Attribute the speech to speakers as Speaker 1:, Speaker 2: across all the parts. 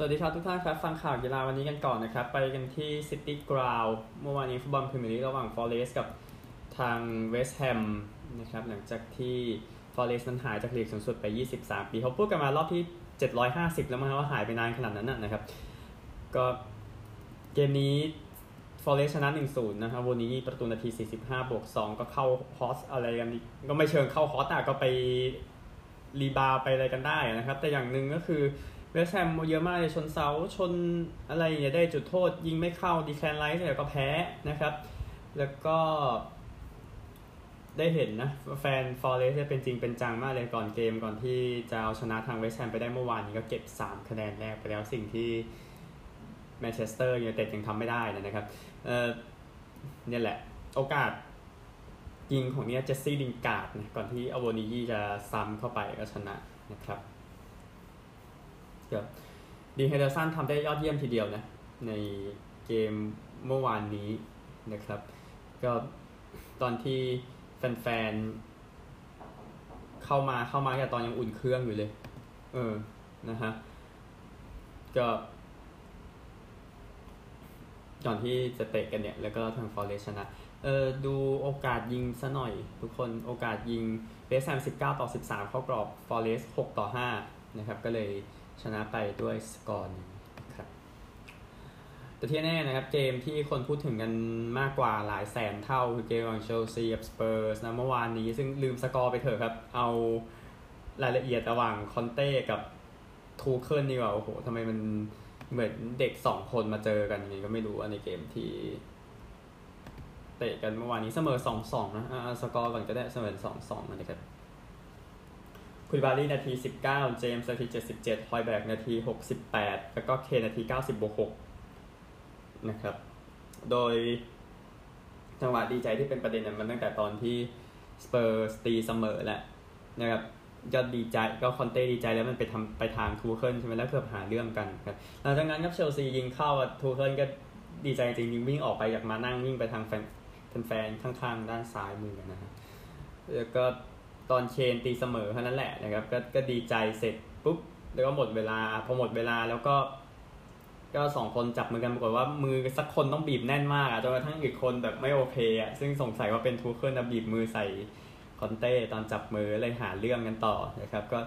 Speaker 1: สวัสดีครับทุกท่านครับ ฟังข่าวกีฬาวันนี้กันก่อนนะครับ ไปกันที่ซิตี้กราวด์เมื่อวานนี้ฟุตบอลพรีเมียร์ลีกระหว่างฟอเรสต์กับทางเวสต์แฮมนะครับหลังจากที่ฟอเรสต์นั้นหายจากลีกสูงสุดไป 23 ปี เขาพูดกันมารอบที่ 750 แล้วมั้งว่าหายไปนานขนาดนั้นนะครับ ก็เกมนี้ฟอเรสต์ชนะ 1-0 นะครับวันนี้ประตูนาที 45 บวก 2 ก็เข้าฮอสอะไรกันก็ไม่เชิงเข้าฮอสแต่ก็ไปrebound ไปอะไรกันได้นะครับ แต่อย่างหนึ่งก็คือ เวสต์แฮมเยอะมากเลยชนเสาชนอะไรอย่างเงี้ยได้จุดโทษ ยิงไม่เข้าดีแคลนไรซ์แต่ก็แพ้นะครับ แล้วก็ได้เห็นนะแฟนฟอเรสต์เป็นจริงเป็นจังมากเลยก่อนเกมก่อนที่จะเอาชนะทางเวสต์แฮมไปได้เมื่อวานนี้ก็เก็บ 3 คะแนนแรกไปแล้วสิ่งที่แมนเชสเตอร์ยูไนเต็ดยังทำไม่ได้นะครับเออเนี่ยแหละโอกาสยิงของเนี้ยเจสซี่ ลินการ์ดนะก่อนที่อโวนียี่จะซ้ำเข้าไปก็ชนะนะครับ ดีน เฮนเดอร์สันทำได้ยอดเยี่ยมทีเดียวนะ ในเกมเมื่อวานนี้นะครับ ก็ตอนที่แฟนๆ เข้ามาเข้ามาแค่ตอนยังอุ่นเครื่องอยู่เลย เออ นะฮะ ก็ก่อนที่จะเตะกันเนี่ย แล้วก็ทางฟอเรสต์ชนะ เออดูโอกาสยิงซะหน่อย ทุกคนโอกาสยิงเวสต์แฮม19 ต่อ 13 เข้ากรอบฟอเรสต์ 6ต่อ 5 นะครับ ก็เลย ชนะไปด้วยสกอร์นี้ครับแต่ที่แน่นะครับเกมที่คนพูดถึงกันมากกว่าหลายแสนเท่าคือเกมของเชลซีกับสเปอร์สนะเมื่อวานนี้ ซึ่งลืมสกอร์ไปเถอะครับ เอารายละเอียดระหว่างคอนเต้กับทูเคิลนี่ว่าโอ้โหทำไมมันเหมือนเด็กสองคนมาเจอกันยังไงก็ไม่รู้ในเกมที่เตะกันเมื่อวานนี้เสมอสองสองนะสกอร์ก่อนก็ได้เสมอสองสองนะครับ คูลิบาลีนาที 19 เจมส์นาที 77 ฮอยเบียร์กนาที 68 แล้วก็เคนนาที 90บวก6นะครับ โดยจังหวะดีใจที่เป็นประเด็นนั้นมันตั้งแต่ตอนที่สเปอร์สตีเสมอแหละนะครับก็ดีใจก็คอนเต้ดีใจแล้วมันไปทำไปทางทูเคิลใช่ไหมแล้วเกือบหาเรื่องกันครับหลังจากนั้นครับเชลซียิงเข้าทูเคิลก็ดีใจจริงยิงวิ่งออกไปอยากมานั่งวิ่งไปทางแฟนแฟนข้างๆ ด้านซ้ายมือนะฮะแล้วก็ ตอนเคนตีเสมอเท่านั้นแหละนะครับก็ก็ดีใจเสร็จปุ๊บแล้วก็หมดเวลาพอหมดเวลาแล้วก็ ก็สองคนจับมือกันปรากฏว่ามือสักคนต้องบีบแน่นมากอะจนกระทั่งอีกคนแบบไม่โอเคอะซึ่งสงสัยว่าเป็นทูเคิลนะบีบมือใส่คอนเต้ตอนจับมือเลยหาเรื่องกันต่อนะครับ ก็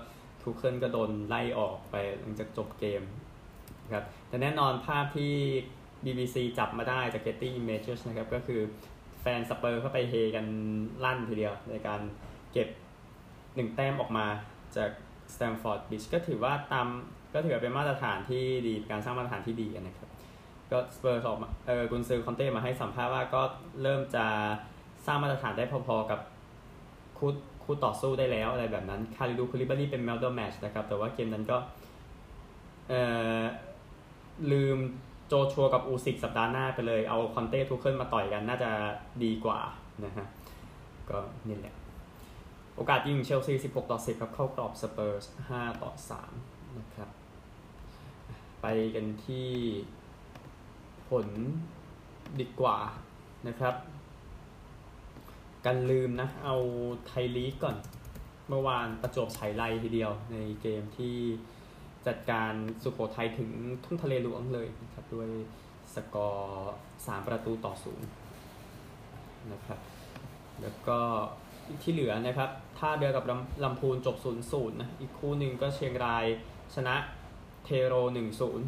Speaker 1: ทูเคิลก็โดนไล่ออกไปหลังจากจบเกมครับแต่แน่นอนภาพที่ BBC จับมาได้จาก Getty Images นะครับ ก็คือแฟนสเปอร์สเข้าไปเฮกันลั่นทีเดียวในการเก็บ หนึ่งแต้มออกมาจากสแตมฟอร์ดบริดจ์ก็ถือว่าตามก็ถือเป็นมาตรฐานที่ดีการสร้างมาตรฐานที่ดีนะครับ ก็สเปอร์สอบเออกุนซือคอนเต้มาให้สัมภาษณ์ว่าก็เริ่มจะสร้างมาตรฐานได้พอๆกับคู่คู่ต่อสู้ได้แล้วอะไรแบบนั้นคาลิดูคูลิบาลีเป็น man of the match นะครับ แต่ว่าเกมนั้นก็เออลืมโจชัวกับอูซิกสัปดาห์หน้าไปเลย เอาคอนเต้ทูเคิลมาต่อยกันน่าจะดีกว่านะฮะ ก็นี่แหละ โอกาสยิงเชลซี 16 ต่อ 10 ครับ เข้ากรอบสเปอร์ส 5 ต่อ 3 นะครับ ไปกันที่ผลดีกว่านะครับ กันลืมนะ เอาไทยลีกก่อน เมื่อวานประจวบไฉไลทีเดียวในเกมที่จัดการสุโขทัยถึงทุ่งทะเลหลวงเลยนะครับ ด้วยสกอร์ 3 ประตูต่อศูนย์นะครับ แล้วก็ ที่เหลือนะครับท่าเรือกับลำพูนจบ0ูนย์นะอีกคู่หนึ่งก็เชียงรายชนะเทโร1น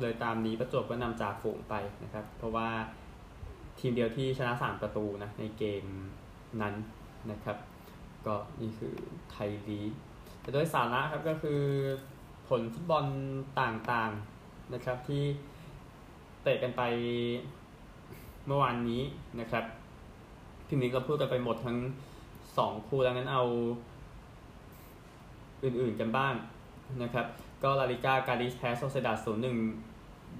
Speaker 1: เลยตามนี้ประจวบก็นำจากฝูงไปนะครับ เพราะว่าทีมเดียวที่ชนะ 3 ประตูนะในเกมนั้นนะครับ ก็นี่คือไทยลีกแต่โดยสาระครับก็คือผลฟุตบอลต่างๆนะครับที่เตะกันไปเมื่อวานนี้นะครับ ทีนี้ก็พูดกันไปหมดทั้งสองคู่แล้วงั้นเอาอื่นๆกันบ้างนะครับ ก็ลาลิกากาดิซแพ้โซเซียดาดศูนย์หนึ่ง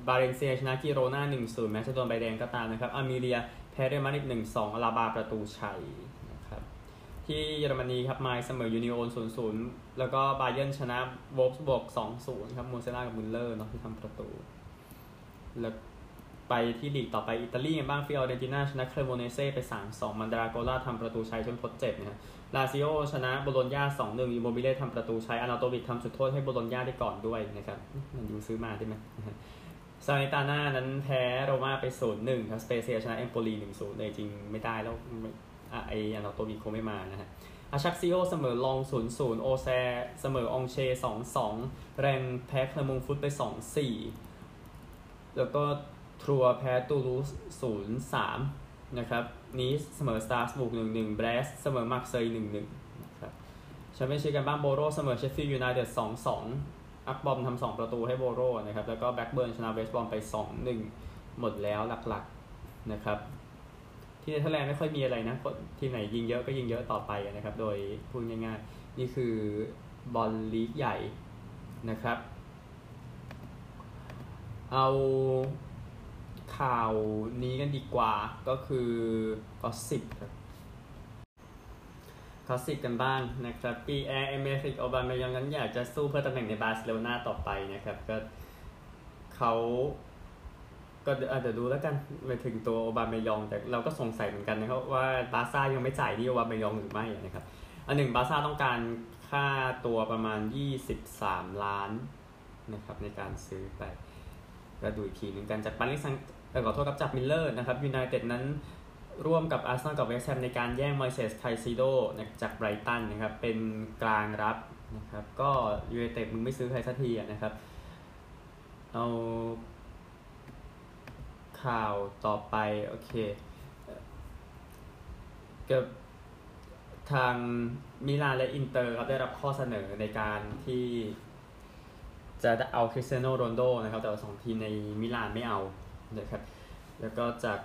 Speaker 1: บาเลนเซียชนะกิโรนาหนึ่งศูนย์แม้จะโดนใบแดงก็ตามนะครับอัลเมเรียแพ้เรอัลมาดริดหนึ่งสองอาลาบาประตูชัยนะครับที่เยอรมนีครับไมนซ์เสมอยูนิโอนศูนย์ศูนย์แล้วก็บาเยิร์นชนะโวล์ฟสบวร์กสองศูนย์ครับมูเซียล่ากับมุลเลอร์เนาะที่ทำประตู แล้ว ไปที่ลีกต่อไปอิตาลีกันบ้างฟิออเรนติน่าชนะเครโมเนเซ่ไป3 2มันดราโกล่าทำประตูชัยจนทดเจ็บนะลาซิโอชนะโบโลญญา2 1อิโมบิเล่ทำประตูชัยอานาโตวิกทำจุดโทษให้โบโลญญาได้ก่อนด้วยนะครับมันยูซื้อมาได้ไหมซาเนตาน่านั้นแพ้โรม่าไป 0-1ครับสเปเซียชนะเอมโปลี1-0เลยจริงไม่ได้แล้วไออานาโตวิกคงไม่มานะฮะอาชักซิโอเสมอลอง 0-0 โอแซเสมอองเช 2-2 แร็งส์แพ้แกลร์มงต์ฟุตไป 2-4 แล้วก็ ทรัวแพ้ตูรูส0-3นย์สามนะครับนีซเสมอสตราส์บูร์ก1-1แบรสต์เสมอมาร์กเซย1-1นะครับแชมเปี้ยนชิพกันบ้างโบโรเสมอเชฟฟิลด์ยูไนเต็ด2-2อัคปอมทำ2ประตูให้โบโรนะครับแล้วก็แบล็กเบิร์นชนะเวสต์บรอมไป2-1หมดแล้วหลักๆนะครับที่เนเธอร์แลนด์ไม่ค่อยมีอะไรนะทีไหนยิงเยอะก็ยิงเยอะต่อไปนะครับ โดยพูดง่ายๆ นี่คือบอลลีกใหญ่นะครับ เอา ข่าวนี้กันดีกว่าก็คือกอสิบครับกอสิบกันบ้างนะครับปีแอร์เอเมริกโอบามายองนั้นอยากจะสู้เพื่อตำแหน่งในบาร์เซโลนาต่อไปนะครับ ก็เขาก็อาจจะดูแล้วกันไปถึงตัวโอบามายอง แต่เราก็สงสัยเหมือนกันนะครับว่าบาร์ซ่ายังไม่จ่ายที่โอบาเมยองหรือไม่นะครับอันหนึ่งบาร์ซ่าต้องการค่าตัวประมาณ 23 ล้านนะครับในการซื้อไปก็ดูอีกทีหนึ่งกันจากปารีส แต่ขอโทษกับจากมิร์เรอร์นะครับยูไนเต็ดนั้นร่วมกับอาร์เซนอลกับเวสต์แฮมในการแย่งมอยเซสไคซิโดจากไบรตันนะครับ เป็นกลางรับนะครับ ก็ยูไนเต็ดมึงไม่ซื้อใครสักทีนะครับ เอาข่าวต่อไป โอเคกับทางมิลานและอินเตอร์ครับได้รับข้อเสนอในการที่จะเอาคริสเตียโนโรนัลโดนะครับ แต่ว่าสองทีมในมิลานไม่เอา นะครับ แล้วก็จาก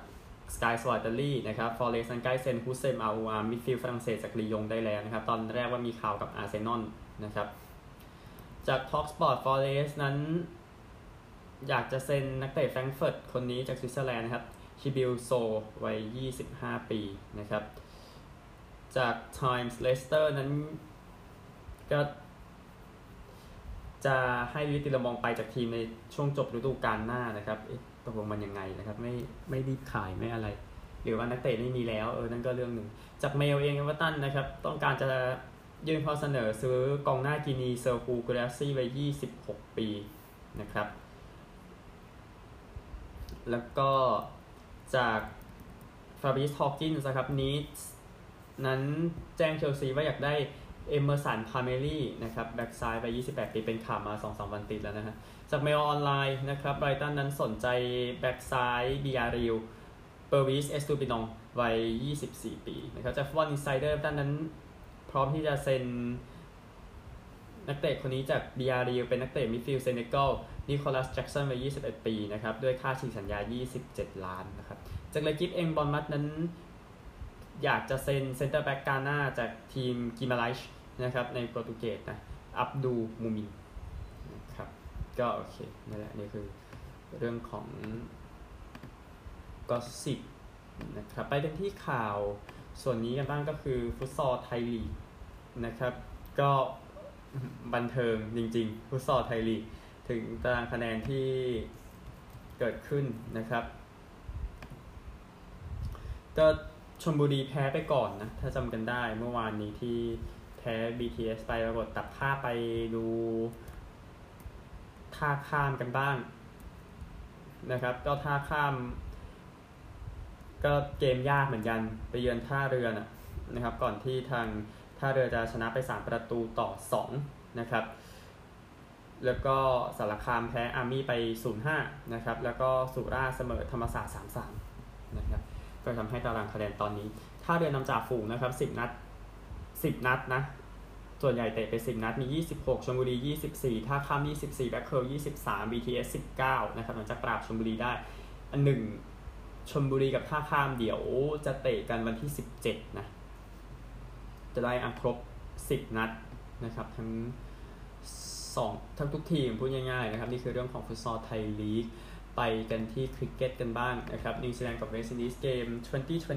Speaker 1: สกายสปอร์ตอิตาลี่นะครับ ฟอเรสต์นั้นใกล้เซ็น ฮุสเซมอาอูอาร์ midfield ฝรั่งเศสจากลียงได้แล้วนะครับ ตอนแรกว่ามีข่าวกับอาร์เซนอลนะครับ จาก talkSPORT ฟอเรสต์นั้น อยากจะเซ็นนักเตะแฟรงก์เฟิร์ตคนนี้จากสวิตเซอร์แลนด์นะครับ ชิบริลโซว์วัย 25 ปีนะครับ จาก Times Leicester นั้นก็จะให้ยูริตีเลอมองส์ไปจากทีมในช่วงจบฤดูกาลหน้านะครับ ตกลงมันยังไงนะครับ ไม่ไม่รีบขายไม่อะไร หรือว่านักเตะไม่มีแล้วเออนั่นก็เรื่องหนึ่งจากเมลเองเอเวอร์ตันนะครับ ต้องการจะยื่นข้อเสนอซื้อกองหน้ากินีเซอร์ฮูกิราสซี่วัย 26 ปีนะครับ แล้วก็จากฟาบริซฮอว์กินส์นะครับนีซนั้นแจ้งเชลซีว่าอยากได้เอเมอร์สันพัลมิเอรี่นะครับ แบ็กซ้ายวัย 28 ปี เป็นข่าวมา 2-3 วันติดแล้วนะฮะ จากเมลออนไลน์นะครับไบรตันนั้นสนใจแบ็กซ้ายบียาร์เรอัลเปร์บิสเอสตูปินญานวัย 24 ปีนะครับจากฟุตบอลอินไซเดอร์ด้านนั้นพร้อมที่จะเซ็นนักเตะคนนี้จากบียาร์เรอัลเป็นนักเตะมิดฟิลด์เซเนกัลนิโคลัสแจ็กสันวัย 21 ปีนะครับด้วยค่าฉีกสัญญา 27 ล้านนะครับจากเลกิฟเองบอร์นมัธนั้น อยากจะเซ็นเซนเตอร์แบ็กกาหน้าจากทีมกิมาไรส์นะครับในโปรตุเกสนะอับดูมูมิน ก็โอเคนั่นแหละนี่คือเรื่องของก็สิบนะครับไปกันที่ข่าวส่วนนี้กันบ้างก็คือฟุตซอลไทยลีกนะครับ ก็บันเทิงจริงๆ ฟุตซอลไทยลีก ถึงตารางคะแนนที่เกิดขึ้นนะครับก็ชมบุรีแพ้ไปก่อนนะ ถ้าจำกันได้เมื่อวานนี้ที่แพ้ BTS ไปปรากฏตัดท่าไปดู ท่าข้ามกันบ้างนะครับก็ท่าข้าม ก็เกมยากเหมือนกันไปเยือนท่าเรือนะนะครับ ก่อนที่ทางท่าเรือจะชนะไป 3 ประตูต่อ 2 นะครับ แล้วก็สารคามแพ้อาร์มี่ไป 0-5 นะครับ แล้วก็สุราเสมอธรรมศาสตร์ 3-3 นะครับ ก็ทำให้ตารางคะแนนตอนนี้ถ้าเรือนนำจ่าฝูงนะครับ 10 นัด 10 นัดนะ ส่วนใหญ่เตะไป 10 นัดมี 26ชลบุรี 24 ท่าข้าม 24 แบล็คเพิร์ล23 BTS 19 นะครับหลังจากปราบชลบุรีได้ อันหนึ่งชลบุรีกับท่าข้ามเดี๋ยวจะเตะกันวันที่ 17 นะ จะได้อังครบ 10 นัดนะครับทั้งสองทั้งทุกทีมพูดง่ายๆนะครับ นี่คือเรื่องของฟุตซอลไทยลีก ไปกันที่คริกเก็ตกันบ้างนะครับนิวซีแลนด์กับเวสต์อินดีสเกม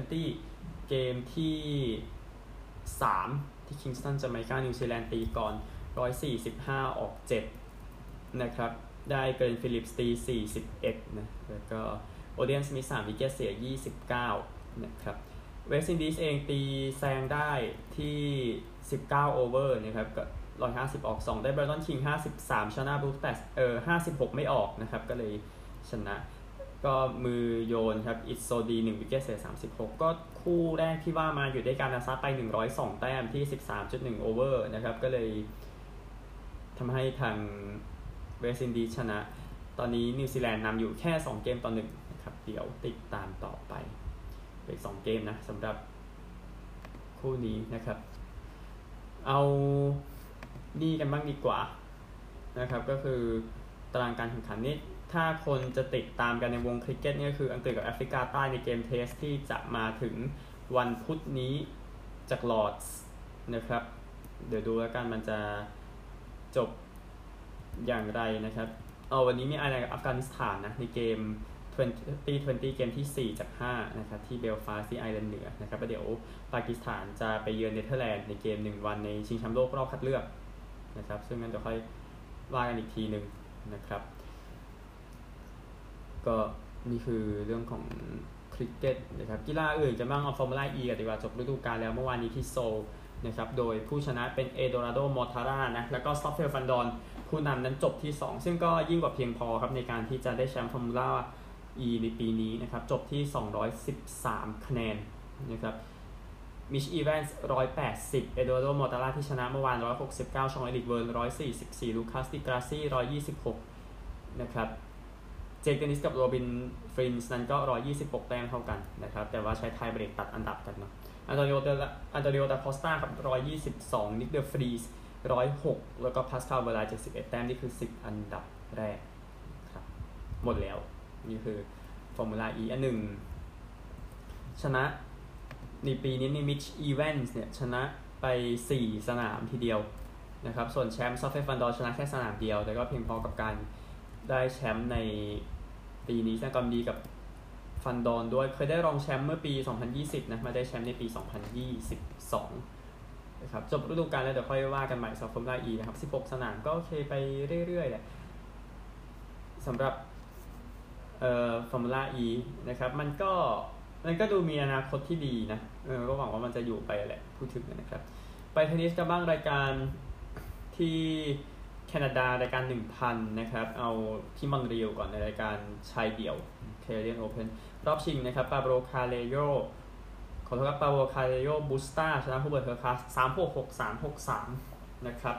Speaker 1: 2020 เกมที่ 3 ที่คิงสตันจาไมกานิวซีแลนด์ตีก่อน 145 ออก 7 นะครับ ได้เกล็นฟิลิปส์ตี 41 นะ แล้วก็โอเดียนสมิธ3 wicket เสีย 29 นะครับ เวสต์อินดีสเองตีแซงได้ที่ 19 over นะครับก็150 ออก 2 ได้แบรนดอนคิง 53 ชนะบรูกส์แต่เออ56 ไม่ออกนะครับ ก็เลยชนะ ก็มือโยนครับอิชโซดี1 wicket เสีย36 ก็คู่แรกที่ว่ามาอยู่ด้วยการซัดไป 102 แต้มที่ 13.1 over นะครับ ก็เลยทำให้ทางเวสต์อินดีสชนะ ตอนนี้นิวซีแลนด์นำอยู่แค่ 2 เกมต่อ1นะครับ เดี๋ยวติดตามต่อไปไปสองเกมนะสำหรับคู่นี้นะครับ เอานี่กันบ้างดีกว่านะครับ ก็คือตารางการแข่งขันนี้ ถ้าคนจะติดตามกันในวงคริกเก็ตนี่ก็คืออังกฤษกับแอฟริกาใต้ในเกม test ที่จะมาถึงวันพุธนี้จากลอร์ดส์นะครับ เดี๋ยวดูแล้วกันมันจะจบอย่างไรนะครับเอาวันนี้มีไอร์แลนด์กับอัฟกานิสถานนะในเกม 2020 เกมที่ 4 จาก 5 นะครับ ที่เบลฟาสต์ที่ไอร์แลนด์เหนือนะครับแล้วเดี๋ยวปากีสถานจะไปเยือนเนเธอร์แลนด์ในเกม 1 วันในชิงแชมป์โลกรอบคัดเลือกนะครับ ซึ่งงั้นเดี๋ยวค่อยว่ากันอีกทีหนึ่งนะครับ ก็นี่คือเรื่องของคริกเก็ตนะครับกีฬาอื่นจะบ้างเอา Formula E กันดีกว่าจบฤดูกาลแล้วเมื่อวานนี้ที่โซลนะครับโดยผู้ชนะเป็นเอโดอาร์โดมอร์ทาร่านะแล้วก็สตอฟเฟลแวนดอร์นผู้นำนั้นจบที่ 2 ซึ่งก็ยิ่งกว่าเพียงพอครับในการที่จะได้แชมป์ Formula E ในปีนี้นะครับจบที่ 213 คะแนนนะครับมิตช์อีแวนส์180 เอโดอาร์โดมอร์ทาร่าที่ชนะเมื่อวาน 169 ฌองเอริกแวร์ญ 144 ลูคัสดิกราสซี่ 126 นะครับ เจคเดนิสกับโรบินฟรินส์นั้นก็ 126 แต้มเท่ากันนะครับ แต่ว่าใช้ไทยเบรกตัดอันดับกันเนาะอันโตนิโอเดอันโตนิโอดาคอสตาครับ 122 นิกเดอฟรีส106 แล้วก็พาสคาลแวร์ไลน์ 71 แต้ม นี่คือ 10 อันดับแรกครับ หมดแล้ว นี่คือFormula E อันหนึ่งชนะในปีนี้ในมิตช์อีแวนส์เนี่ย ชนะไป 4 สนามทีเดียวนะครับ ส่วนแชมป์สตอฟเฟลแวนดอร์นชนะแค่สนามเดียว แต่ก็เพียงพอกับการ ได้แชมป์ในปีนี้แสดงความยินดีกับแวนดอร์นด้วยเคยได้รองแชมป์เมื่อปี 2020 นะมาได้แชมป์ในปี 2022 นะครับจบฤดูกาลแล้วเดี๋ยวค่อยว่ากันใหม่สำหรับ Formula E นะครับ 16 สนามก็โอเคไปเรื่อยๆแหละสำหรับเอ่อ Formula E นะครับ มันก็มันก็ดูมีอนาคตที่ดีนะเออก็หวังว่ามันจะอยู่ไปแหละพูดถึงนะครับ ไปเทนนิสกันบ้างรายการที่ แคนาดารายการ 1,000 นะครับ เอาที่มอนทรีออลก่อนในรายการชายเดี่ยวแคนาเดียนโอเพนรอบชิงนะครับปาโบลคาร์เรโนขอโทษครับปาโบลคาร์เรโนบุสต้าชนะฮูเบิร์ตเฮอร์คัซสามหกหกสามหกสามนะครับ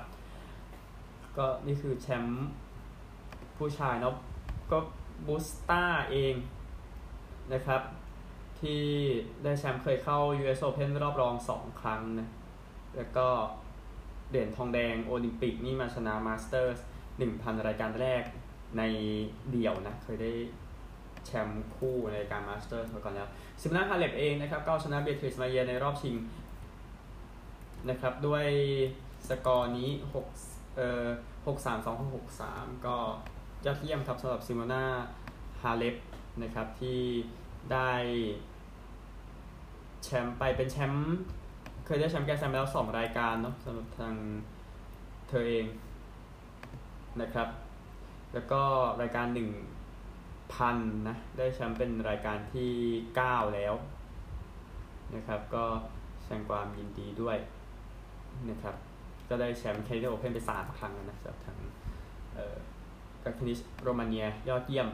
Speaker 1: ก็นี่คือแชมป์ผู้ชายเนาะก็บุสต้าเองนะครับ ที่ได้แชมป์เคยเข้า US Open รอบรอง 2 ครั้งนะแล้วก็ เหรียญทองแดงโอลิมปิกนี่มาชนะมาสเตอร์ส1,000รายการแรกในเดี่ยวนะ เคยได้แชมป์คู่ในรายการมาสเตอร์สมาก่อนแล้วซิโมนาฮาเลปเองนะครับก็ชนะเบียทริซมาเอียในรอบชิงนะครับด้วยสกอร์นี้6เอ่อ6 3 2 6 3 ก็ยอดเยี่ยมครับสำหรับซิโมนาฮาเลปนะครับที่ได้แชมป์ไปเป็นแชมป์ เคยได้แชมป์แกรนด์แซมไปแล้วสองรายการเนาะสำหรับทางเธอเองนะครับ แล้วก็รายการหนึ่งพันนะ ได้แชมป์เป็นรายการที่เก้าแล้วนะครับ ก็แสดงความยินดีด้วยนะครับ ก็ได้แชมป์แคนาเดียนโอเพนไปสามครั้งนะสำหรับทางเอ่อนักเทนนิสโรมาเนียยอดเยี่ยม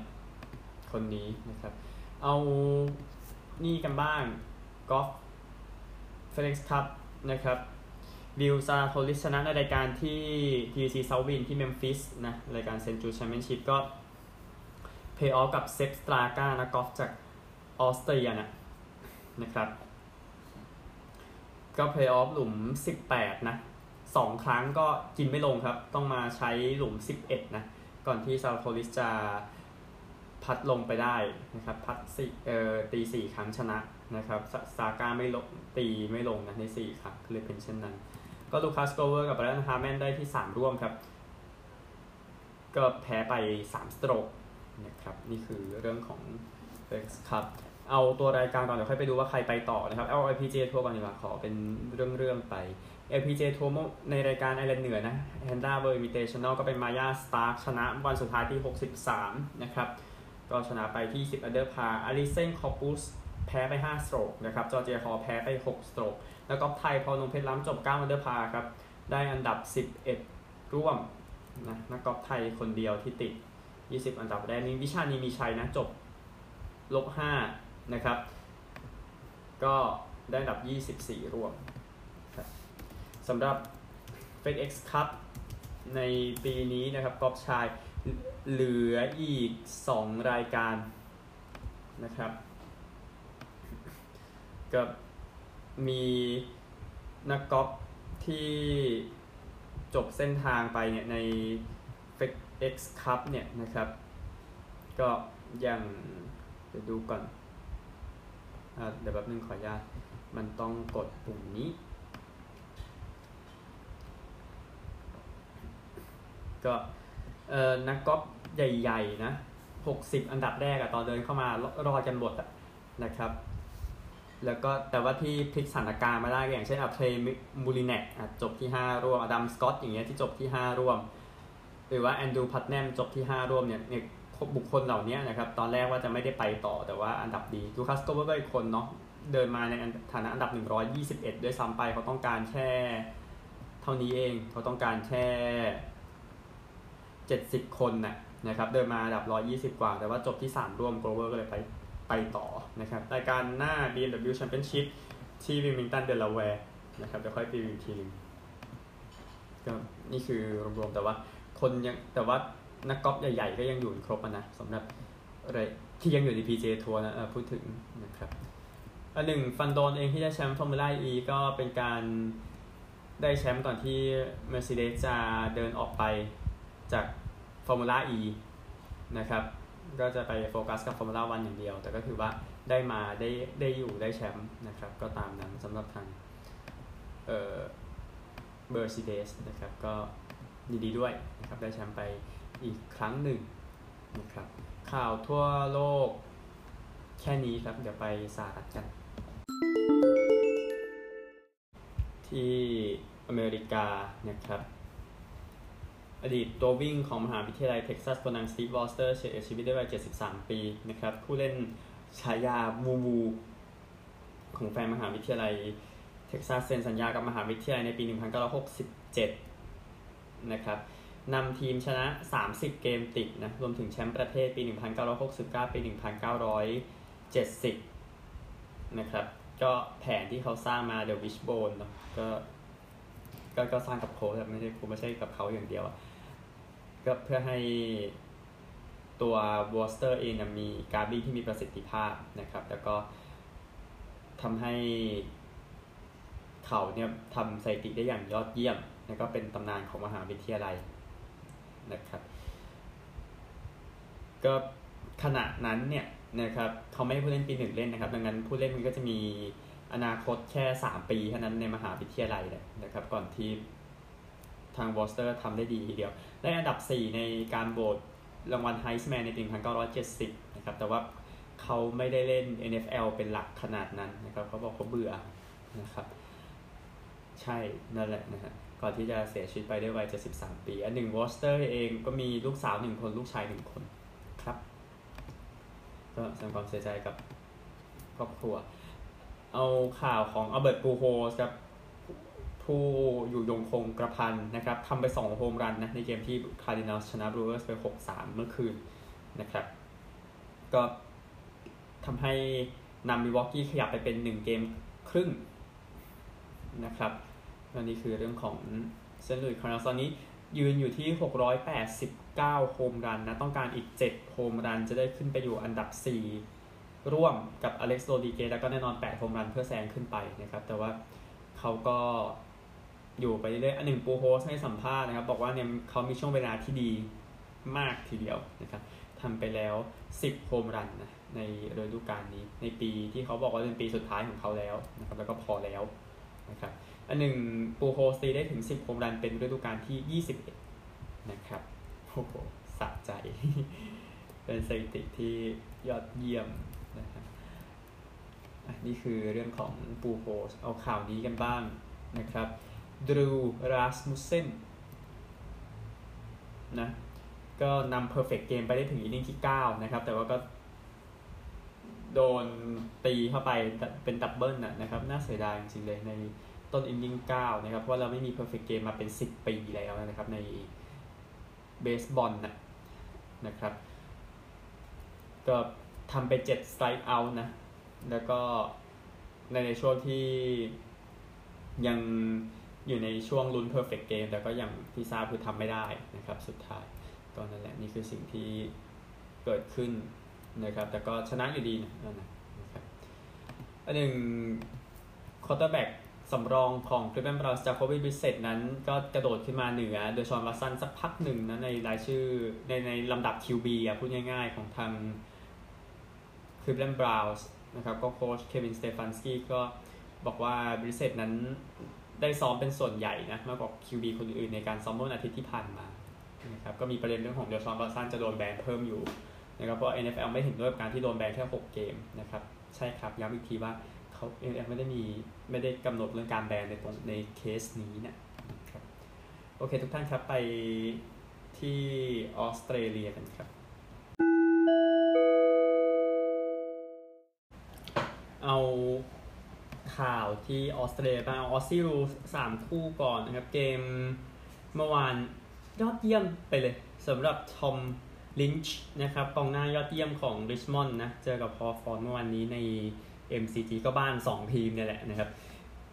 Speaker 1: คนนี้นะครับ เอานี่กันบ้างกอล์ฟ เฟดเอ็กซ์คัพนะครับวิลซาลาโทริสชนะในรายการที่ TC s o u t h w i n ที่เมมฟิสนะรายการเซนต์จูดแชมเปี้ยนชิพก็เพลย์ออฟกับเซปป์สตราก้านะกอล์ฟจากออสเตรียนะนะครับ ก็เพลย์ออฟหลุม 18 นะสองครั้งก็กินไม่ลงครับ ต้องมาใช้หลุม 11 นะ ก่อนที่ซาลาโทริสจะ พัตต์ลงไปได้นะครับพัตต์สี่เอ่อตีสี่ครั้งชนะนะครับสตราก้าไม่ลงตีไม่ลงนะในสี่ครั้งเลยเป็นเช่นนั้น ก็ลูคัสโกลเวอร์กับไบรอันฮาร์แมนได้ที่ 3 ร่วมครับ ก็แพ้ไป 3 stroke นะครับนี่คือเรื่องของ FedEx ครับเอาตัวรายการก่อนเดี๋ยวค่อยไปดูว่าใครไปต่อนะครับเอา LPG ทัวร์ก่อนดีกว่าขอเป็นเรื่องๆไป LPG ทัวร์ในรายการไอแลนด์เหนือนะ h ฮนด้าเบอร์มิเตชันแนลก็เป็นมายาสตาร์ชนะวันสุดท้ายที่ 63 นะครับ ก็ชนะไปที่ 10 under par อัลลิเซนคอร์ปุซแพ้ไป 5 stroke นะครับจอร์เจียฮอลล์แพ้ไป 6 stroke แล้วก็ไทยพรอนงค์เพชรล้ำจบ 9 under par ครับ ได้อันดับ 11 ร่วมนะนักกอล์ฟไทยคนเดียวที่ติด 20 อันดับแรกนี้วิชานีมีชัยนะจบลบ5นะครับ ก็ได้อันดับ 24 ร่วมสำหรับ FedEx Cup ในปีนี้นะครับกอล์ฟชาย เหลืออีก 2 รายการนะครับ ก็มีนักกอล์ฟที่จบเส้นทางไปเนี่ยใน FedEx Cup เนี่ยนะครับ ก็ยังเดี๋ยวดูก่อนอเดี๋ยวแป๊บนึงขออนุญาตมันต้องกดปุ่มนี้ ก็ เออนักกอล์ฟใหญ่ๆนะ60อันดับแรกอะตอนเดินเข้ามารอดกันหมดอะนะครับ แล้วก็แต่ว่าที่พลิกสถานการณ์มาได้อย่างเช่นอัพเทรย์มัลลิแน็กซ์จบที่ 5 ร่วมอดัมสก็อตต์อย่างเงี้ยที่จบที่ 5 ร่วม หรือว่าแอนดรูว์พัตแนมจบที่ 5 ร่วมเนี่ยเนี่ยบุคคลเหล่านี้นะครับ ตอนแรกว่าจะไม่ได้ไปต่อแต่ว่าอันดับดีลูคัสโกลเวอร์ก็อีกคนเนาะเดินมาในฐานะอันดับ 121 ด้วยซ้ำไปเขาต้องการแค่ เท่านี้เองเขาต้องการแค่ 70 คนนะนะครับเดินมาอันดับ 120 กว่า แต่ว่าจบที่ 3 ร่วมโกลเวอร์ก็เลยไปไปต่อนะครับรายการหน้า BMW Championship ที่วิลมิงตันเดลาแวร์นะครับเดี๋ยวค่อยไปวิวทีนึงก็นี่คือรวมๆแต่ว่าคนยังแต่ว่านักกอล์ฟใหญ่ๆ ก็ยังอยู่ครบนะสำหรับอะไรที่ยังอยู่ใน PJ ทัวร์นะพูดถึงนะครับอันหนึ่งแวนดอร์นเองที่ได้แชมป์ Formula E ก็เป็นการได้แชมป์ก่อนที่ Mercedes จะเดินออกไป จาก Formula E นะครับ ก็จะไปโฟกัสกับ Formula One อย่างเดียว แต่ก็คือว่าได้มาได้ได้อยู่ได้แชมป์นะครับ ก็ตามนั้นสำหรับทางเอ่อเบอร์ซิเดสนะครับ ก็ดีดีด้วยนะครับ ได้แชมป์ไปอีกครั้งหนึ่งนะครับ ข่าวทั่วโลกแค่นี้ครับ เดี๋ยวไปสหรัฐกัน ที่อเมริกานะครับ อดีตตัววิ่งของมหาวิทยาลัยเท็กซัสคนดังสตีฟวอสเตอร์เสียชีวิตด้วยวัย 73 ปีนะครับผู้เล่นฉายาวูวูของแฟนมหาวิทยาลัยเท็กซัสเซ็นสัญญากับมหาวิทยาลัยในปี 1967 นะครับนำทีมชนะ 30 เกมติดนะรวมถึงแชมป์ประเทศปี 1969 ปี 1970 นะครับก็แผนที่เขาสร้างมา The Wishbone เนาะก็ก็ก็สร้างกับโค้ชไม่ใช่ไม่ใช่กับเขาอย่างเดียว ก็เพื่อให้ตัววอสเตอร์เองมีการบิงที่มีประสิทธิภาพนะครับ แล้วก็ทำให้เขาเนี่ยทำสถิติได้อย่างยอดเยี่ยม แล้วก็เป็นตำนานของมหาวิทยาลัยนะครับ ก็ขณะนั้นเนี่ยนะครับเขาไม่ให้ผู้เล่นปีหนึ่งเล่นนะครับ ดังนั้นผู้เล่นมันก็จะมีอนาคตแค่ 3 ปีเท่านั้นในมหาวิทยาลัยนะครับ ก่อนที่ ทางวอสเตอร์ทำได้ดีทีเดียว ได้อันดับ 4 ในการโหวตรางวัลไฮส์แมนในปี 1970 นะครับ แต่ว่าเขาไม่ได้เล่น NFL เป็นหลักขนาดนั้นนะครับ เขาบอกเขาเบื่อนะครับ ใช่นั่นแหละนะฮะก่อนที่จะเสียชีวิตไปด้วยวัย 73 ปีอันหนึ่งวอสเตอร์เองก็มีลูกสาวหนึ่งคน ลูกชายหนึ่งคนครับก็แสดงความเสียใจกับครอบครัว เอาข่าวของอัลเบิร์ตปูโฮสครับ ผู้อยู่ยงคงกระพันนะครับทำไป2โฮมรันนะในเกมที่คาร์ดินัลชนะบรูเวอร์สไป 6-3 เมื่อคืนนะครับ ก็ทำให้นำมิลวอกี้ขยับไปเป็น 1 เกมครึ่งนะครับอันนี้คือเรื่องของเซนต์หลุยส์คาร์ดินัลตอนนี้ยืนอยู่ที่ 689 โฮมรันนะต้องการอีก 7 โฮมรันจะได้ขึ้นไปอยู่อันดับ 4 ร่วมกับอเล็กซ์โรดริเกซแล้วก็แน่นอน 8 โฮมรันเพื่อแซงขึ้นไปนะครับ แต่ว่าเขาก็ อยู่ไปเรื่อยอันหนึ่งปูโฮสให้สัมภาษณ์นะครับ บอกว่าเนี่ยเขามีช่วงเวลาที่ดีมากทีเดียวนะครับทำไปแล้ว 10 โฮมรันนะในฤดูกาลนี้ ในปีที่เขาบอกว่าเป็นปีสุดท้ายของเขาแล้วนะครับแล้วก็พอแล้วนะครับอันหนึ่งปูโฮสตีได้ถึง 10 โฮมรันเป็นฤดูกาลที่ 21 นะครับโอ้โหสะใจ เป็นสถิติที่ยอดเยี่ยมนะครับนี่คือเรื่องของปูโฮสเอาข่าวนี้กันบ้างนะครับ ดรูว์ราสมุสเซนนะก็นำ perfect game ไปได้ถึงอินนิ่งที่ 9 นะครับ แต่ว่าก็โดนตีเข้าไปเป็นดับเบิลนะครับ น่าเสียดายจริงๆเลยในต้นอินนิ่ง9 นะครับ เพราะเราไม่มี perfect game มาเป็น 10 ปีแล้วนะครับ ในเบสบอลนะนะครับ ก็ทำไป 7 strike out นะ แล้วก็ในในช่วงที่ยัง อยู่ในช่วงลุ้น perfect game แต่ก็อย่างที่ทราบคือทำไม่ได้นะครับ สุดท้ายก็นั่นแหละนี่คือสิ่งที่เกิดขึ้นนะครับ แต่ก็ชนะอยู่ดีนะนะครับอันหนึ่ง quarterback สำรองของคลีฟแลนด์บราวน์สจาโคบีบริสเซตนั้นก็กระโดดขึ้นมาเหนือเดชอนวัตสันสักพักหนึ่งนะในรายชื่อในในลำดับ QB อะพูดง่ายๆของทางคลีฟแลนด์บราวน์สนะครับก็โค้ชเควินสเตฟานสกี้ก็บอกว่าบริสเซตนั้น ได้ซ้อมเป็นส่วนใหญ่นะมากกว่า QB คนอื่นในการซ้อมเมื่อวันอาทิตย์ที่ผ่านมานะครับก็มีประเด็นเรื่องของเดชอนวัตสันจะโดนแบนเพิ่มอยู่นะครับเพราะ NFL ไม่เห็นด้วยกับการที่โดนแบนแค่ 6 เกมนะครับใช่ครับย้ำอีกทีว่าเขา NFL ไม่ได้มีไม่ได้กำหนดเรื่องการแบนในตรงในเคสนี้นะครับโอเคทุกท่านครับไปที่ออสเตรเลียกันครับ เอา ข่าวที่ออสเตรเลียบ้างออสซิลูสามคู่ก่อนนะครับ เกมเมื่อวานยอดเยี่ยมไปเลยสำหรับทอมลินช์นะครับกองหน้ายอดเยี่ยมของริชมอนด์นะ เจอกับพอฟอนเมื่อวันนี้ใน MCG ก็บ้าน 2 ทีมเนี่ยแหละนะครับ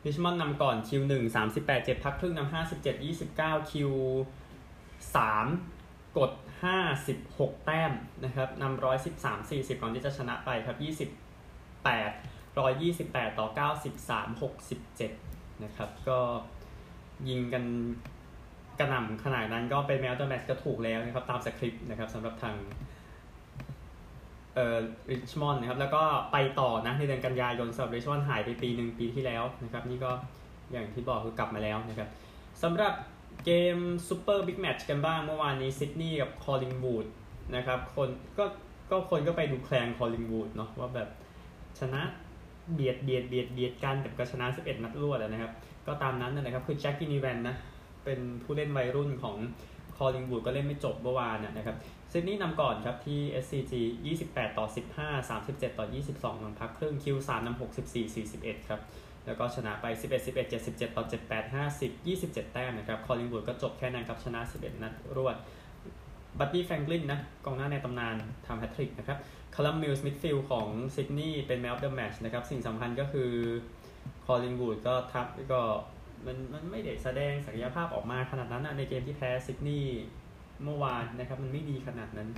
Speaker 1: ริชมอนด์นำก่อนคิว1 38 7พักครึ่งนำ57 29คิว3กด56แต้มนะครับนำ113 40ก่อนที่จะชนะไปครับ28 128 ต่อ 93 67 นะครับ ก็ยิงกันกระหน่ำขนาดนั้นก็เป็นแมวตัวแมตช์ก็ถูกแล้วนะครับ ตามสคริปต์นะครับสำหรับทางเอ่อริชมอนด์นะครับ แล้วก็ไปต่อนะในเดือนกันยายนสำหรับริชมอนด์หายไปปีหนึ่งปีที่แล้วนะครับ นี่ก็อย่างที่บอกคือกลับมาแล้วนะครับสำหรับเกม super big match กันบ้างเมื่อวานนี้ซิดนีย์กับคอลลิงวูดนะครับคนก็ก็คนก็ไปดูแคลนคอลลิงวูดเนาะว่าแบบชนะ เบียดเบียดเบียดเบียดกันแต่ก็ชนะ 11 นัดรวดนะครับ ก็ตามนั้นนะครับ คือแจ็คกินนิแวนนะ เป็นผู้เล่นวัยรุ่นของคอลลิงวูดก็เล่นไม่จบเมื่อวานนะครับซิดนีย์นำก่อนครับที่ SCG 28 ต่อ 15 37 ต่อ 22หลังพักครึ่ง Q3 นำ64 41 ครับ แล้วก็ชนะไป 11 11 77 ต่อ 78 50 27 แต้มนะครับ คอลลิงวูดก็จบแค่นั้นครับ ชนะ 11 นัดรวด บัดดี้แฟรงคลินนะกองหน้าในตำนานทำแฮตทริกนะครับคัลลัมมิลส์ midfield ของซิดนีย์เป็น man of the match นะครับ สิ่งสำคัญก็คือคอลลิงวูดก็ทับก็มันมันไม่ได้แสดงศักยภาพออกมาขนาดนั้นนะในเกมที่แพ้ซิดนีย์เมื่อวานนะครับ มันไม่ดีขนาดนั้น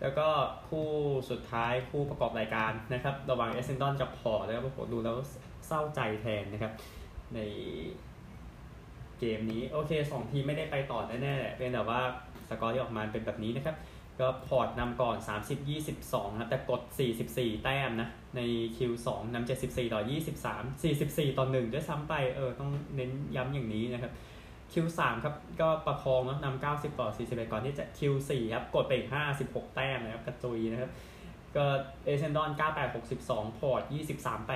Speaker 1: แล้วก็คู่สุดท้ายคู่ประกอบรายการนะครับ ระหว่างเอสเซนดอนกับพอร์ตแล้วผมดูแล้วเศร้าใจแทนนะครับ ในเกมนี้ โอเคสองทีมไม่ได้ไปต่อแน่ๆแหละเป็นแต่ว่า สกอร์ที่ออกมาเป็นแบบนี้นะครับ ก็พอร์ตนำก่อน 30-22นะแต่กด 44 แต้มนะใน Q2 นำ74 ต่อ 23 44 ต่อ 1 ด้วยซ้ำไปเออต้องเน้นย้ำอย่างนี้นะครับ Q3 ครับก็ประคองนะนำ90 ต่อ 41 ก่อนที่จะ Q4 ครับกดไปอีก56 แต้มนะครับกระจุยนะครับก็เอเซนดอน 98 62 พอร์ต 23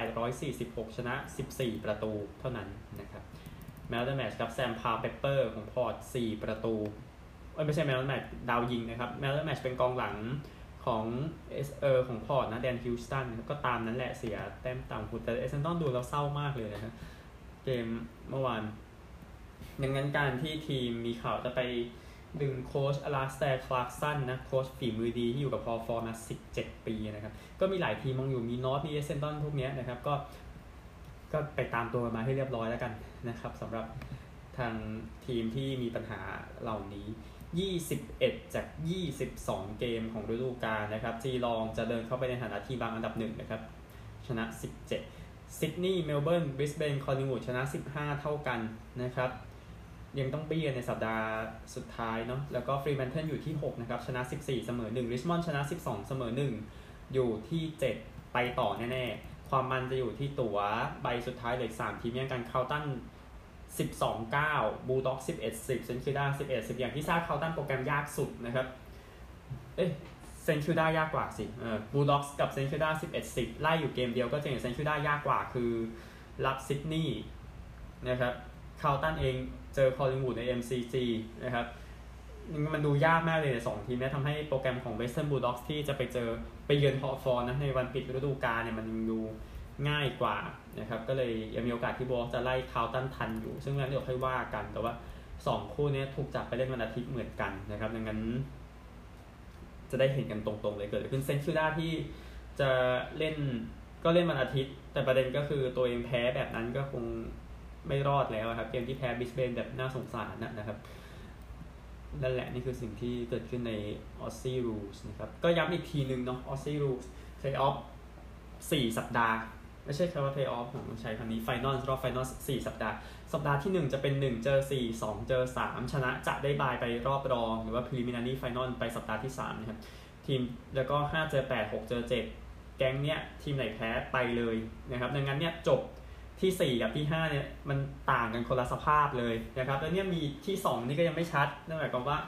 Speaker 1: 846 ชนะ 14 ประตูเท่านั้นนะครับแมลเดอร์แมชครับแซมพาเปเปอร์ของพอร์ต 4 ประตู ไม่ใช่แมลแมชดาวยิงนะครับแมลแมชเป็นกองหลังของเอสเออของพอร์ตนะแดนฮิวสตันก็ตามนั้นแหละเสียแต้มต่ำหุดแต่เอเซนตันดูแล้วเศร้ามากเลยนะเกมเมื่อวานดังนั้นการที่ทีมมีข่าวจะไปดึงโค้ชอลาสเตอร์คลาร์กสันนะโค้ชฝีมือดีที่อยู่กับฮอว์ธอร์นมา17 ปีนะครับก็มีหลายทีมมองอยู่มีนอร์ทมีเอสเซนดอนพวกนี้นะครับก็ก็ไปตามตัวมาให้เรียบร้อยแล้วกันนะครับสำหรับทางทีมที่มีปัญหาเหล่านี้ 21 จาก 22 เกมของฤดูกาลนะครับจีลองจะเดินเข้าไปในฐานะทีมบางอันดับหนึ่งนะครับ ชนะ 17ซิดนีย์เมลเบิร์นบริสเบนคอลลิงวูดชนะ 15 เท่ากันนะครับ ยังต้องบี้กันในสัปดาห์สุดท้ายเนาะแล้วก็ฟรีแมนเทิลอยู่ที่ 6 นะครับ ชนะ 14 เสมอ1ริชมอนด์ชนะ 12 เสมอ 1 อยู่ที่ 7 ไปต่อแน่ ๆ ความมันจะอยู่ที่ตัวใบสุดท้ายเหลือ3ทีมแย่งกันคาร์ลตัน 12 9บูลด็อก11 10เซนต์คิลดา11 10 อย่างที่ทราบเขาตั้งโปรแกรมยากสุดนะครับ เอ๊ะเซนต์คิลดายากกว่าสิเออบูลด็อกกับเซนต์คิลดา11 10 ไล่อยู่เกมเดียวก็จะเห็นเซนต์คิลดายากกว่าคือรับซิดนีย์นะครับคาร์ลตันเองเจอคอลลิงวูดใน MCG นะครับมันดูยากมากเลยสองทีมนี้ทำให้โปรแกรมของ Western Bulldogs ที่จะไปเจอไปเยือนฮอว์ธอร์นนะในวันปิดฤดูกาลเนี่ยมันดู ง่ายกว่านะครับก็เลยยังมีโอกาสที่บอลจะไล่คาร์ลตันทันอยู่ ซึ่งนั้นเดี๋ยวค่อยว่ากันแต่ว่า 2 คู่นี้ถูกจับไปเล่นวันอาทิตย์เหมือนกันนะครับดังนั้น จะได้เห็นกันตรงๆเลยเกิดขึ้นเซนต์คิลดาที่จะเล่นก็เล่นวันอาทิตย์ แต่ประเด็นก็คือตัวเองแพ้แบบนั้นก็คงไม่รอดแล้วครับ เกมที่แพ้บริสเบนแบบน่าสงสารนะครับนั่นแหละนี่คือสิ่งที่เกิดขึ้นใน Aussie rules นะครับก็ย้ำอีกทีหนึ่งเนาะ Aussie rules เพลย์ออฟสี่สัปดาห์ ไม่ใช่แค่ว่าเพลย์ออฟผมใช้คำนี้ final รอบ final สี่สัปดาห์ สัปดาห์ที่ 1 จะเป็น 1 เจอ 4 2 เจอ 3 ชนะจะได้ bye ไปรอบรอง หรือว่า preliminary final ไปสัปดาห์ที่ 3 นะครับ ทีมแล้วก็ 5 เจอ 8 6 เจอ 7 แก๊งเนี้ยทีมไหนแพ้ไปเลยนะครับ ดังนั้นเนี่ยจบที่ 4 กับที่ 5 เนี่ยมันต่างกันคนละสภาพเลยนะครับ แล้วเนี่ยมีที่ 2 นี่ก็ยังไม่ชัด นั่นหมายความว่า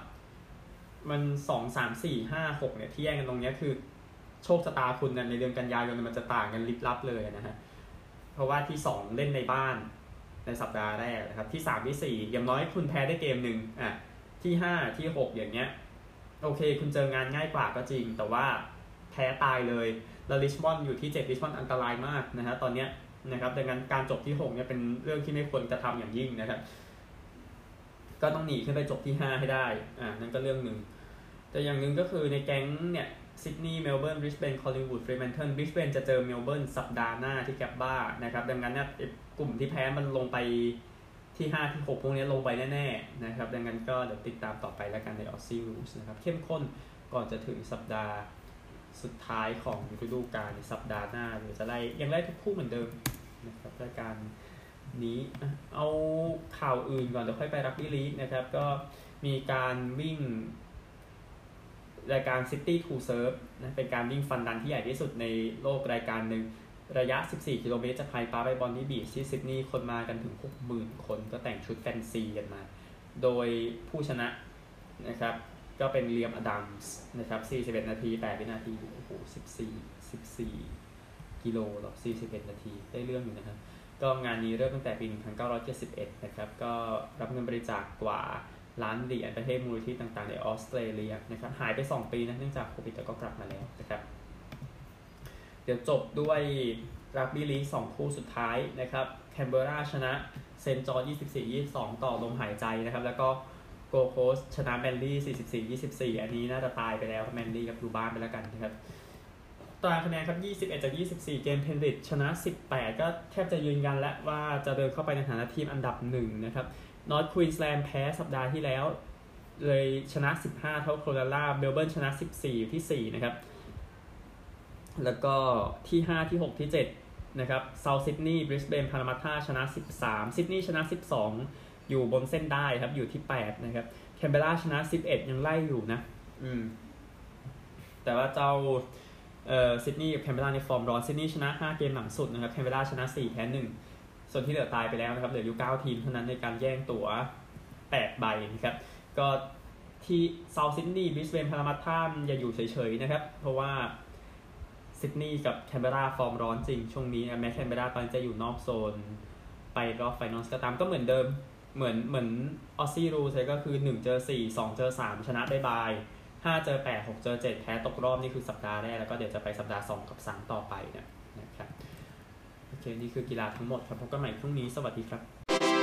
Speaker 1: มัน 2 3 4 5 6 เนี่ยที่แย่งกันตรงเนี้ยคือ โชคชะตาคุณในเดือนกันยายนมันจะต่างกันลิบลับเลยนะฮะ เพราะว่าที่ 2 เล่นในบ้านในสัปดาห์แรกนะครับ ที่ 3 ที่ 4 อย่างน้อยคุณแพ้ได้เกมหนึ่งอะที่ 5 ที่ 6 อย่างเงี้ย โอเค คุณเจองานง่ายกว่าก็จริง แต่ว่าแพ้ตายเลยแล้วริชมอนด์อยู่ที่7ริชมอนด์อันตรายมากนะฮะตอนเนี้ยนะครับดังนั้นการจบที่6เนี่ยเป็นเรื่องที่ไม่ควรจะทำอย่างยิ่งนะครับ ก็ต้องหนีขึ้นไปจบที่ 5 ให้ได้อ่านั่นก็เรื่องหนึ่งแต่อย่างหนึ่งก็คือในแก๊งเนี่ย ซิดนีย์เมลเบิร์นบริสเบนคอลลิงวูดฟรีแมนเทิลบริสเบนจะเจอเมลเบิร์นสัปดาห์หน้าที่แกบบ้านะครับดังนั้นเนี่ยกลุ่มที่แพ้มันลงไปที่ 5 ที่ 6 พวกนี้ลงไปแน่ ๆ นะครับ ดังนั้นก็เดี๋ยวติดตามต่อไปแล้วกันในออซซี่รูสนะครับ เข้มข้นก่อนจะถึงสัปดาห์สุดท้ายของฤดูกาลในสัปดาห์หน้าเดี๋ยวจะไล่ยังไล่ทุกคู่เหมือนเดิมนะครับรายการนี้เอาข่าวอื่นก่อนเดี๋ยวค่อยไปรักบี้ลีกนะครับ ก็มีการวิ่ง รายการ City to Serve นะเป็นการวิ่งฟันดันที่ใหญ่ที่สุดในโลกรายการหนึ่งระยะ 14 กิโลเมตรจากไฮปาร์ไปบอนนี่บีชที่ซิดนีย์คนมากันถึง 60,000 คนก็แต่งชุดแฟนซีกันมา โดยผู้ชนะนะครับก็เป็นเลียมอดัมส์นะครับ 41 นาที 8 วินาที โอ้โห 14 14 กิโลหรอ41 นาที ได้เรื่องอยู่นะครับ ก็งานนี้เริ่มตั้งแต่ปี 1971 นะครับ ก็รับเงินบริจาคกว่า ล้านเหรียญประเทศมูลนิธิต่างๆ ในออสเตรเลียนะครับหายไป 2 ปีนะเนื่องจากโควิดแต่ก็กลับมาแล้วนะครับ เดี๋ยวจบด้วยรักบี้ลีกสองคู่สุดท้ายนะครับแคนเบราชนะเซนต์จอร์จ24-22 ต่อลมหายใจนะครับ แล้วก็โกลด์โคสต์ชนะแมนลี่44-24 อันนี้น่าจะตายไปแล้วแมนลี่กับดูบ้านไปแล้วกันนะครับตารางคะแนนครับ 21 จาก 24 เกมเพนริธชนะ 18 ก็แทบจะยืนยันแล้วว่าจะเดินเข้าไปในฐานะทีมอันดับหนึ่งนะครับ นอร์ทควีนส์แลนด์แพ้สัปดาห์ที่แล้ว เลยชนะ 15 เท่าโครนูลลาเมลเบิร์นชนะ 14ที่ 4 นะครับ แล้วก็ที่ 5 ที่ 6 ที่ 7 นะครับเซาท์ซิดนีย์บริสเบนพารามัตตาชนะ 13 ซิดนีย์ชนะ 12 อยู่บนเส้นได้ครับ อยู่ที่ 8 นะครับแคนเบราชนะ 11 ยังไล่อยู่นะ อืม แต่ว่าเจ้าเอ่อซิดนีย์กับแคนเบราในฟอร์มร้อนซิดนีย์ชนะ 5 เกมหลังสุดนะครับแคนเบราชนะ 4 แพ้ 1 ส่วนที่เหลือตายไปแล้วนะครับเหลืออยู่ 9 ทีมเท่านั้นในการแย่งตั๋ว 8 ใบนะครับก็ที่เซาท์ซิดนีย์บริสเบนพารามัตตาอย่าอยู่เฉยๆนะครับ เพราะว่าซิดนีย์กับแคนเบราฟอร์มร้อนจริง ช่วงนี้แม้แคนเบราตอนจะอยู่นอกโซน ไปรอบ final ก็ตามก็เหมือนเดิมเหมือนเหมือน Aussie rules ใช่ก็คือ 1 เจอ 4 2 เจอ 3 ชนะได้ bye 5 เจอ 8 6 เจอ 7 แพ้ตกรอบนี่คือสัปดาห์แรก แล้วก็เดี๋ยวจะไปสัปดาห์ 2 กับ 3 ต่อไปเนะครับ โอเค นี่คือกีฬาทั้งหมดครับพบกันใหม่พรุ่งนี้สวัสดีครับ